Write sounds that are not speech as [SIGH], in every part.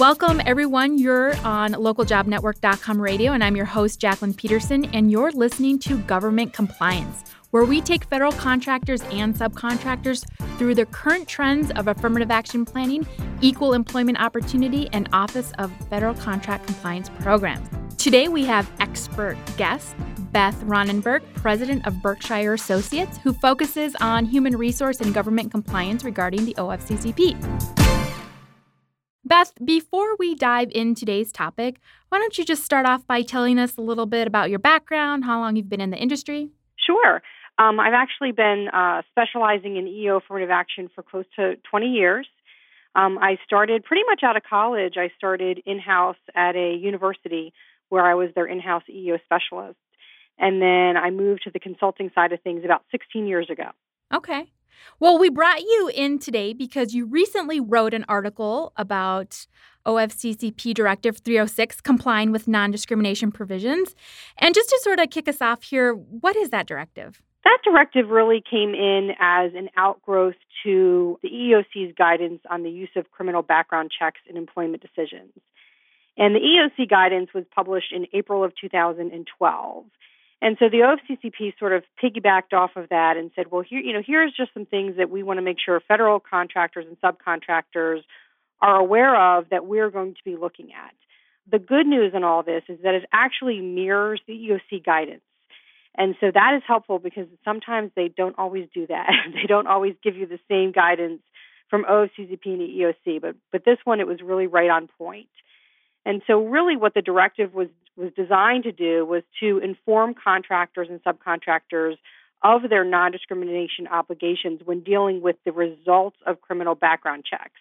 Welcome, everyone. You're on localjobnetwork.com radio, and I'm your host, Jacqueline Peterson, and you're listening to Government Compliance, where we take federal contractors and subcontractors through the current trends of affirmative action planning, equal employment opportunity, and Office of Federal Contract Compliance programs. Today, we have expert guest Beth Ronnenburg, president of Berkshire Associates, who focuses on human resource and government compliance regarding the OFCCP. Beth, before we dive in today's topic, why don't you just start off by telling us a little bit about your background, how long you've been in the industry? Sure. Um, I've actually been uh, specializing in EO affirmative action for close to 20 years. Um, I started pretty much out of college. I started in house at a university where I was their in house EO specialist. And then I moved to the consulting side of things about 16 years ago. Okay. Well, we brought you in today because you recently wrote an article about OFCCP Directive 306 complying with non discrimination provisions. And just to sort of kick us off here, what is that directive? That directive really came in as an outgrowth to the EEOC's guidance on the use of criminal background checks in employment decisions. And the EEOC guidance was published in April of 2012. And so the OFCCP sort of piggybacked off of that and said, well, here, you know, here's just some things that we want to make sure federal contractors and subcontractors are aware of that we're going to be looking at. The good news in all this is that it actually mirrors the EOC guidance. And so that is helpful because sometimes they don't always do that. [LAUGHS] they don't always give you the same guidance from OFCCP and the EOC, but but this one it was really right on point. And so really what the directive was was designed to do was to inform contractors and subcontractors of their non discrimination obligations when dealing with the results of criminal background checks.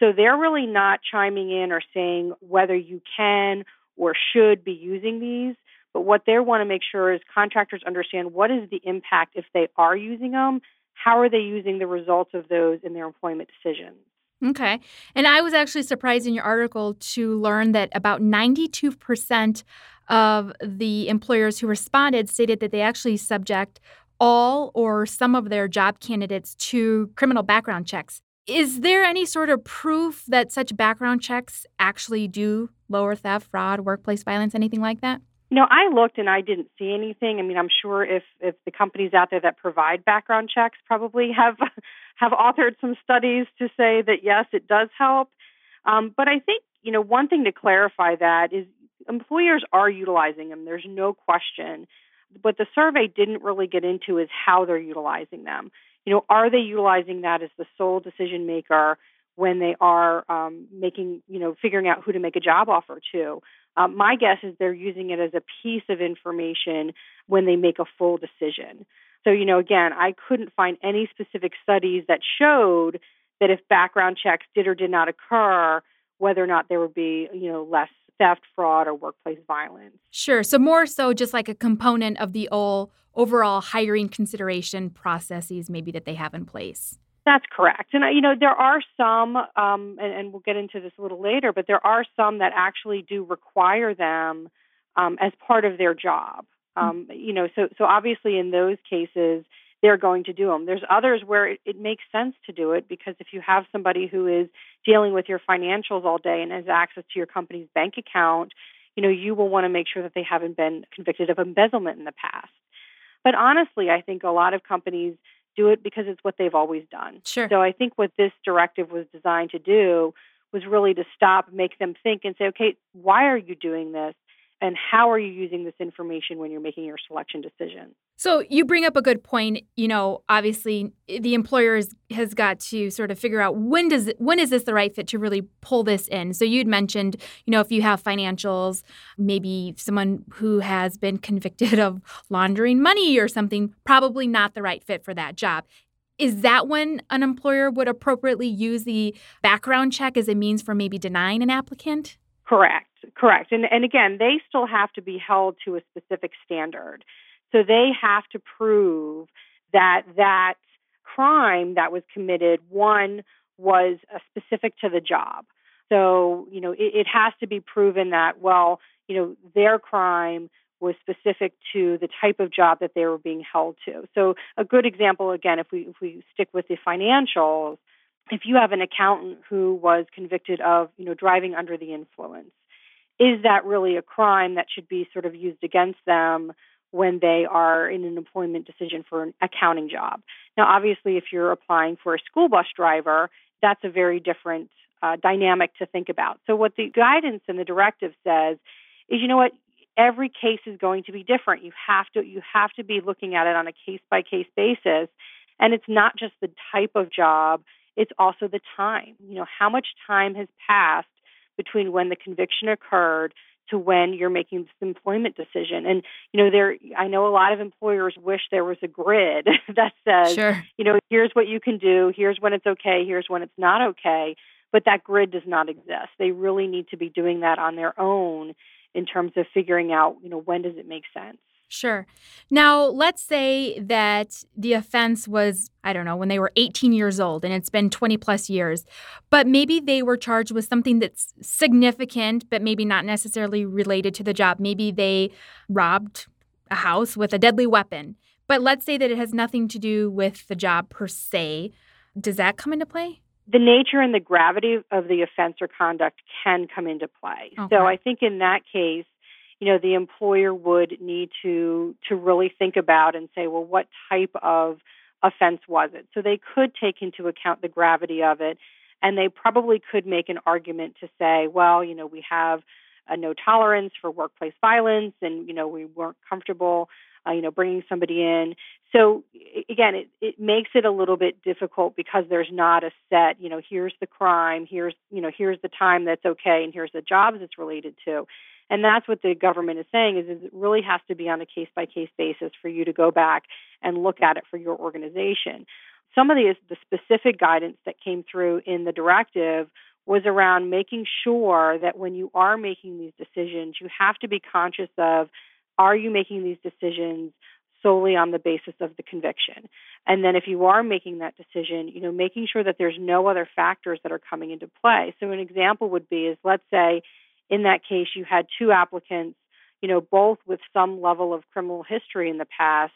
So they're really not chiming in or saying whether you can or should be using these, but what they want to make sure is contractors understand what is the impact if they are using them, how are they using the results of those in their employment decisions. Okay. And I was actually surprised in your article to learn that about 92% of the employers who responded stated that they actually subject all or some of their job candidates to criminal background checks. Is there any sort of proof that such background checks actually do lower theft, fraud, workplace violence, anything like that? No, I looked and I didn't see anything. I mean, I'm sure if if the companies out there that provide background checks probably have have authored some studies to say that yes, it does help. Um, but I think you know one thing to clarify that is employers are utilizing them. There's no question. But the survey didn't really get into is how they're utilizing them. You know, are they utilizing that as the sole decision maker when they are um, making, you know, figuring out who to make a job offer to? Um, my guess is they're using it as a piece of information when they make a full decision. So, you know, again, I couldn't find any specific studies that showed that if background checks did or did not occur, whether or not there would be, you know, less theft, fraud, or workplace violence. Sure. So more so just like a component of the all overall hiring consideration processes maybe that they have in place. That's correct. And, you know, there are some, um, and, and, we'll get into this a little later, but there are some that actually do require them um, as part of their job. Um, you know, so, so obviously in those cases, they're going to do them. There's others where it, it makes sense to do it because if you have somebody who is dealing with your financials all day and has access to your company's bank account, you know, you will want to make sure that they haven't been convicted of embezzlement in the past. But honestly, I think a lot of companies do it because it's what they've always done. Sure. So I think what this directive was designed to do was really to stop, make them think and say, okay, why are you doing this? And how are you using this information when you're making your selection decision? So you bring up a good point you know obviously the employer has got to sort of figure out when does when is this the right fit to really pull this in? So you'd mentioned you know if you have financials maybe someone who has been convicted of laundering money or something probably not the right fit for that job. Is that when an employer would appropriately use the background check as a means for maybe denying an applicant correct Correct. And and again, they still have to be held to a specific standard. So they have to prove that that crime that was committed one was uh, specific to the job. So, you know, it, it has to be proven that well, you know, their crime was specific to the type of job that they were being held to. So, a good example again if we if we stick with the financials, if you have an accountant who was convicted of, you know, driving under the influence, is that really a crime that should be sort of used against them when they are in an employment decision for an accounting job? Now, obviously, if you're applying for a school bus driver, that's a very different uh, dynamic to think about. So, what the guidance and the directive says is, you know what, every case is going to be different. You have to you have to be looking at it on a case by case basis, and it's not just the type of job; it's also the time. You know, how much time has passed between when the conviction occurred to when you're making this employment decision. And you know, there I know a lot of employers wish there was a grid [LAUGHS] that says, sure. you know, here's what you can do, here's when it's okay, here's when it's not okay. But that grid does not exist. They really need to be doing that on their own in terms of figuring out, you know, when does it make sense. Sure. Now, let's say that the offense was, I don't know, when they were 18 years old and it's been 20 plus years, but maybe they were charged with something that's significant, but maybe not necessarily related to the job. Maybe they robbed a house with a deadly weapon. But let's say that it has nothing to do with the job per se. Does that come into play? the nature and the gravity of the offense or conduct can come into play. Okay. So I think in that case, you know, the employer would need to to really think about and say, well, what type of offense was it? So they could take into account the gravity of it, and they probably could make an argument to say, well, you know, we have a no tolerance for workplace violence, and you know, we weren't comfortable uh, you know, bringing somebody in. So again, it, it makes it a little bit difficult because there's not a set, you know, here's the crime, here's, you know, here's the time that's okay, and here's the jobs it's related to. And that's what the government is saying is, is it really has to be on a case by case basis for you to go back and look at it for your organization. Some of the, the specific guidance that came through in the directive was around making sure that when you are making these decisions, you have to be conscious of are you making these decisions solely on the basis of the conviction? And then if you are making that decision, you know, making sure that there's no other factors that are coming into play. So an example would be is let's say in that case you had two applicants, you know, both with some level of criminal history in the past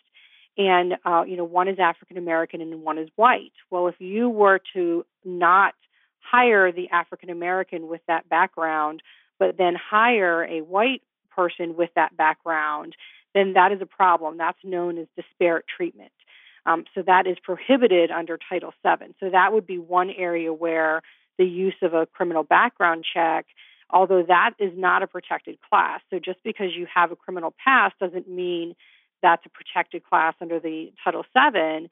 and uh, you know one is African American and one is white. Well, if you were to not hire the African American with that background, but then hire a white person with that background, then that is a problem. That's known as disparate treatment. Um, so that is prohibited under Title VII. So that would be one area where the use of a criminal background check, although that is not a protected class. So just because you have a criminal past doesn't mean that's a protected class under the Title VII.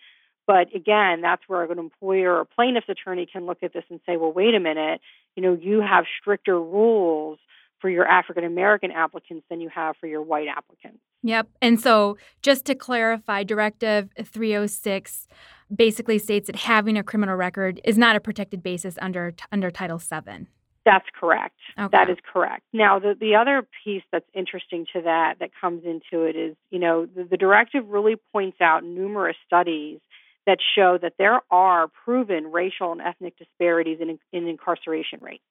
But again, that's where an employer or plaintiff's attorney can look at this and say, well, wait a minute, you know, you have stricter rules for your African American applicants than you have for your white applicants. Yep. And so, just to clarify, Directive 306 basically states that having a criminal record is not a protected basis under under Title VII. That's correct. Okay. That is correct. Now, the, the other piece that's interesting to that that comes into it is, you know, the, the directive really points out numerous studies that show that there are proven racial and ethnic disparities in, in incarceration rates.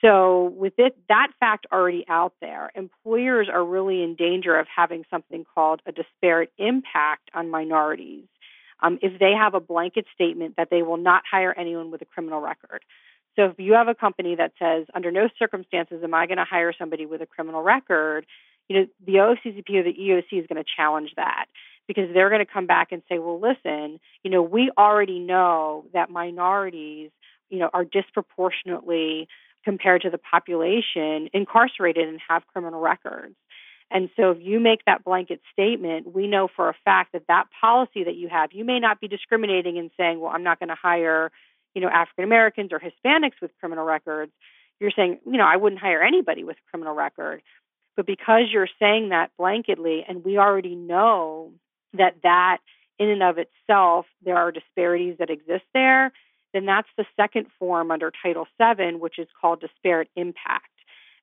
So, with it, that fact already out there, employers are really in danger of having something called a disparate impact on minorities um, if they have a blanket statement that they will not hire anyone with a criminal record. So, if you have a company that says, under no circumstances am I going to hire somebody with a criminal record, you know, the OCCP or the EOC is going to challenge that because they're going to come back and say, well, listen, you know, we already know that minorities, you know, are disproportionately compared to the population incarcerated and have criminal records. And so if you make that blanket statement, we know for a fact that that policy that you have, you may not be discriminating and saying, well, I'm not going to hire, you know, African Americans or Hispanics with criminal records. You're saying, you know, I wouldn't hire anybody with a criminal record. But because you're saying that blanketly, and we already know that that in and of itself, there are disparities that exist there, then that's the second form under Title VII, which is called disparate impact.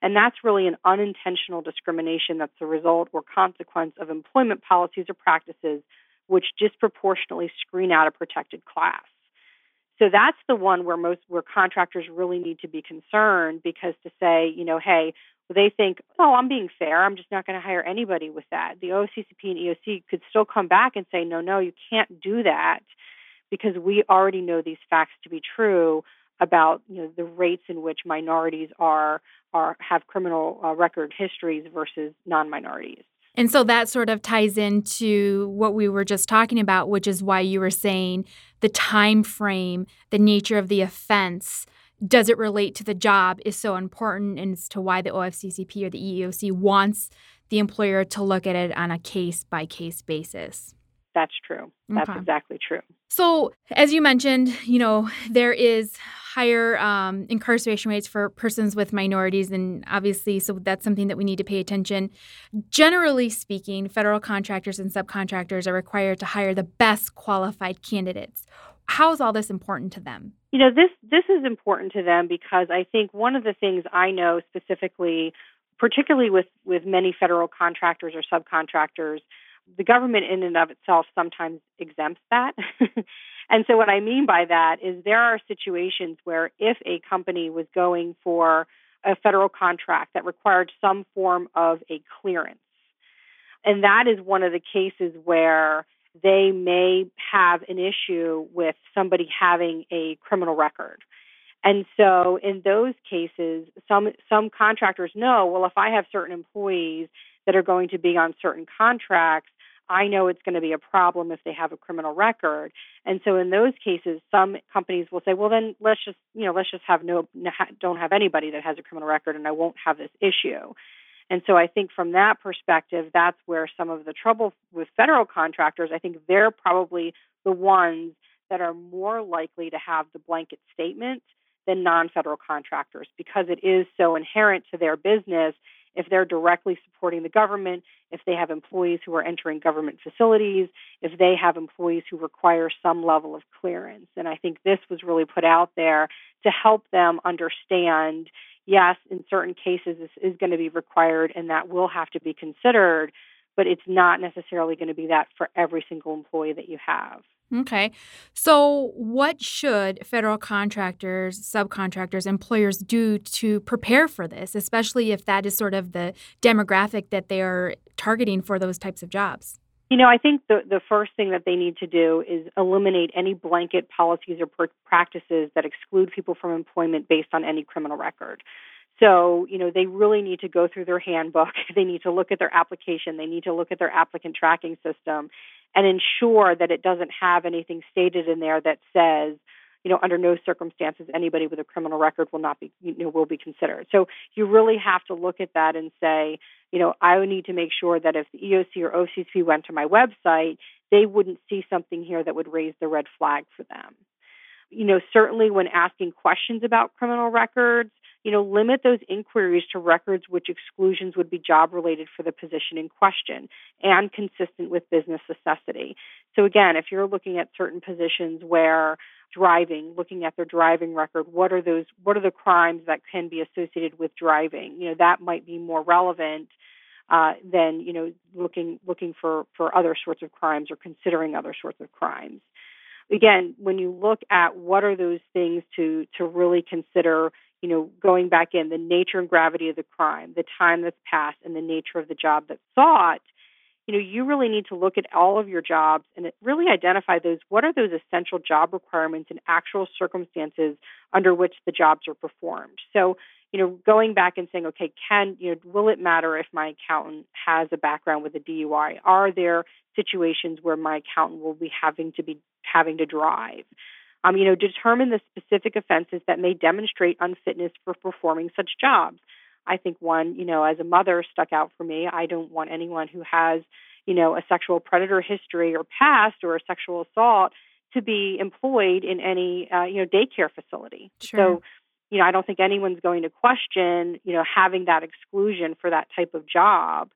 And that's really an unintentional discrimination that's a result or consequence of employment policies or practices which disproportionately screen out a protected class. So that's the one where most where contractors really need to be concerned because to say, you know, hey, they think, oh, I'm being fair. I'm just not going to hire anybody with that. The OCCP and EOC could still come back and say, no, no, you can't do that because we already know these facts to be true about you know the rates in which minorities are are have criminal uh, record histories versus non-minorities. And so that sort of ties into what we were just talking about, which is why you were saying the time frame, the nature of the offense, does it relate to the job is so important and as to why the OFCCP or the EEOC wants the employer to look at it on a case by case basis. That's true. That's okay. exactly true. So, as you mentioned, you know, there is higher um, incarceration rates for persons with minorities, and obviously, so that's something that we need to pay attention. Generally speaking, federal contractors and subcontractors are required to hire the best qualified candidates. How is all this important to them? You know, this this is important to them because I think one of the things I know specifically, particularly with with many federal contractors or subcontractors the government in and of itself sometimes exempts that. [LAUGHS] and so what I mean by that is there are situations where if a company was going for a federal contract that required some form of a clearance, and that is one of the cases where they may have an issue with somebody having a criminal record. And so in those cases, some some contractors know, well, if I have certain employees that are going to be on certain contracts, I know it's going to be a problem if they have a criminal record. And so in those cases, some companies will say, well, then let's just, you know, let's just have no, don't have anybody that has a criminal record and I won't have this issue. And so I think from that perspective, that's where some of the trouble with federal contractors, I think they're probably the ones that are more likely to have the blanket statement than non federal contractors because it is so inherent to their business if they're directly supporting the government, if they have employees who are entering government facilities, if they have employees who require some level of clearance. And I think this was really put out there to help them understand yes, in certain cases, this is going to be required and that will have to be considered, but it's not necessarily going to be that for every single employee that you have. Okay. So, what should federal contractors, subcontractors, employers do to prepare for this, especially if that is sort of the demographic that they are targeting for those types of jobs? You know, I think the, the first thing that they need to do is eliminate any blanket policies or practices that exclude people from employment based on any criminal record. So, you know, they really need to go through their handbook. [LAUGHS] They need to look at their application. They need to look at their applicant tracking system and ensure that it doesn't have anything stated in there that says, you know, under no circumstances anybody with a criminal record will not be, you know, will be considered. So you really have to look at that and say, you know, I need to make sure that if the EOC or OCC went to my website, they wouldn't see something here that would raise the red flag for them. You know, certainly when asking questions about criminal records, you know, limit those inquiries to records which exclusions would be job related for the position in question and consistent with business necessity. So again, if you're looking at certain positions where driving, looking at their driving record, what are those what are the crimes that can be associated with driving? You know, that might be more relevant uh, than, you know, looking looking for, for other sorts of crimes or considering other sorts of crimes again, when you look at what are those things to to really consider you know, going back in the nature and gravity of the crime, the time that's passed, and the nature of the job that's sought, you know, you really need to look at all of your jobs and really identify those. What are those essential job requirements and actual circumstances under which the jobs are performed? So, you know, going back and saying, okay, can you know, will it matter if my accountant has a background with a DUI? Are there situations where my accountant will be having to be having to drive? Um, you know, determine the specific offenses that may demonstrate unfitness for performing such jobs. I think one, you know, as a mother stuck out for me. I don't want anyone who has, you know, a sexual predator history or past or a sexual assault to be employed in any, uh, you know, daycare facility. Sure. So, you know, I don't think anyone's going to question, you know, having that exclusion for that type of job.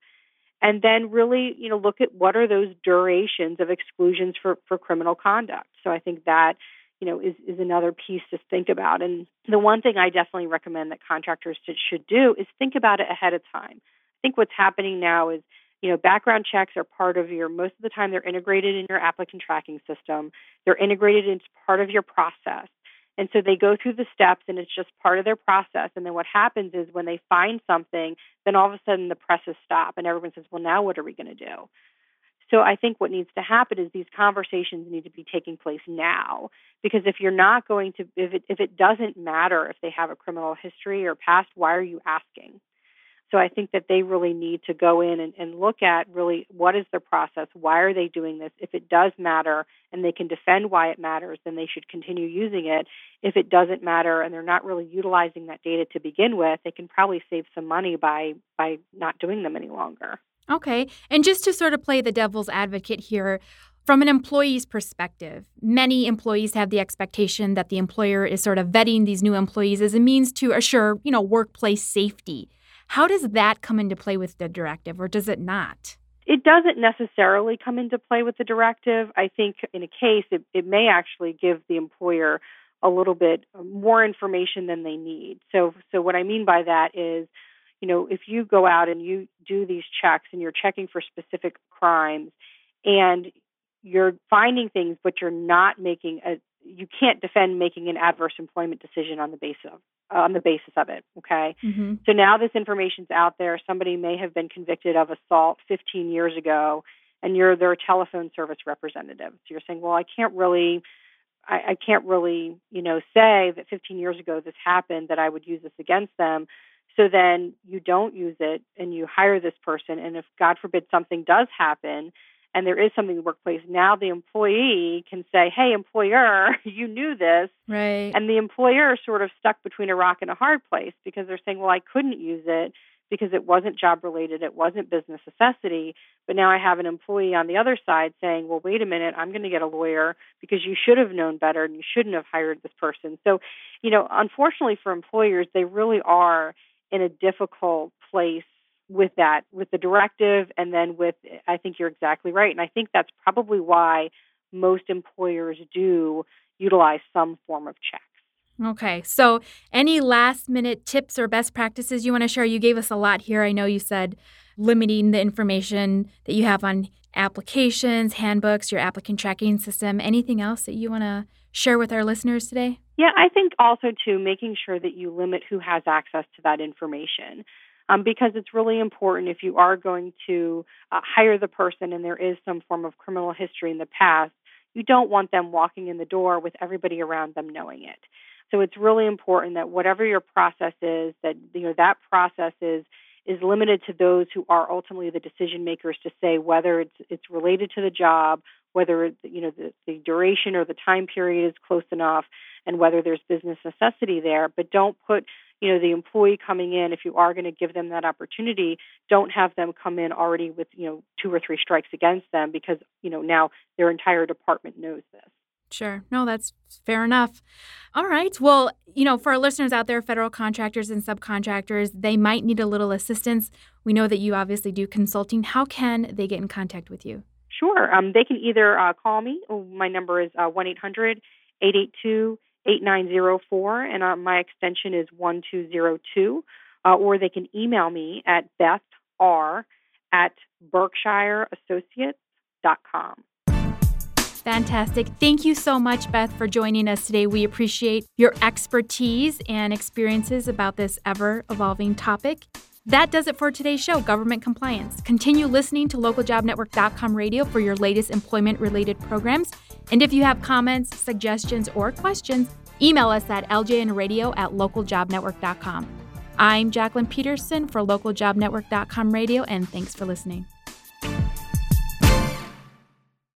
And then really, you know, look at what are those durations of exclusions for, for criminal conduct. So I think that you know, is, is another piece to think about. And the one thing I definitely recommend that contractors should do is think about it ahead of time. I think what's happening now is, you know, background checks are part of your, most of the time they're integrated in your applicant tracking system. They're integrated into part of your process. And so they go through the steps and it's just part of their process. And then what happens is when they find something, then all of a sudden the presses stop and everyone says, well, now what are we going to do? So I think what needs to happen is these conversations need to be taking place now. Because if you're not going to, if it, if it doesn't matter if they have a criminal history or past, why are you asking? So I think that they really need to go in and, and look at really what is their process? Why are they doing this? If it does matter and they can defend why it matters, then they should continue using it. If it doesn't matter and they're not really utilizing that data to begin with, they can probably save some money by by not doing them any longer. Okay. And just to sort of play the devil's advocate here, from an employee's perspective, many employees have the expectation that the employer is sort of vetting these new employees as a means to assure, you know, workplace safety. How does that come into play with the directive, or does it not? It doesn't necessarily come into play with the directive. I think in a case, it, it may actually give the employer a little bit more information than they need. So, so what I mean by that is, you know, if you go out and you do these checks and you're checking for specific crimes, and you're finding things, but you're not making a you can't defend making an adverse employment decision on the basis of on the basis of it. Okay. Mm-hmm. So now this information's out there. Somebody may have been convicted of assault 15 years ago, and you're their telephone service representative. So you're saying, well, I can't really. I, I can't really, you know, say that 15 years ago this happened that I would use this against them. So then you don't use it and you hire this person. And if God forbid something does happen, and there is something in the workplace, now the employee can say, Hey, employer, [LAUGHS] you knew this. Right. And the employer is sort of stuck between a rock and a hard place because they're saying, Well, I couldn't use it because it wasn't job related, it wasn't business necessity. But now I have an employee on the other side saying, Well, wait a minute, I'm going to get a lawyer because you should have known better and you shouldn't have hired this person. So, you know, unfortunately for employers, they really are in a difficult place with that, with the directive, and then with, I think you're exactly right. And I think that's probably why most employers do utilize some form of checks. Okay. So, any last minute tips or best practices you want to share? You gave us a lot here. I know you said limiting the information that you have on applications, handbooks, your applicant tracking system. Anything else that you want to share with our listeners today? Yeah, I think also too making sure that you limit who has access to that information um, because it's really important if you are going to uh, hire the person and there is some form of criminal history in the past, you don't want them walking in the door with everybody around them knowing it. So it's really important that whatever your process is, that you know that process is is limited to those who are ultimately the decision makers to say whether it's it's related to the job, whether it's, you know the, the duration or the time period is close enough, and whether there's business necessity there. But don't put you know the employee coming in if you are going to give them that opportunity don't have them come in already with you know two or three strikes against them because you know now their entire department knows this Sure. No, that's fair enough. All right. Well, you know, for our listeners out there, federal contractors and subcontractors, they might need a little assistance. We know that you obviously do consulting. How can they get in contact with you? Sure. Um, they can either uh, call me. Oh, my number is uh, 1 800 882 8904, and uh, my extension is 1202. Uh, or they can email me at Beth R at BerkshireAssociates.com. Fantastic. Thank you so much, Beth, for joining us today. We appreciate your expertise and experiences about this ever evolving topic. That does it for today's show, Government Compliance. Continue listening to localjobnetwork.com radio for your latest employment related programs. And if you have comments, suggestions, or questions, email us at ljnradio at localjobnetwork.com. I'm Jacqueline Peterson for localjobnetwork.com radio, and thanks for listening.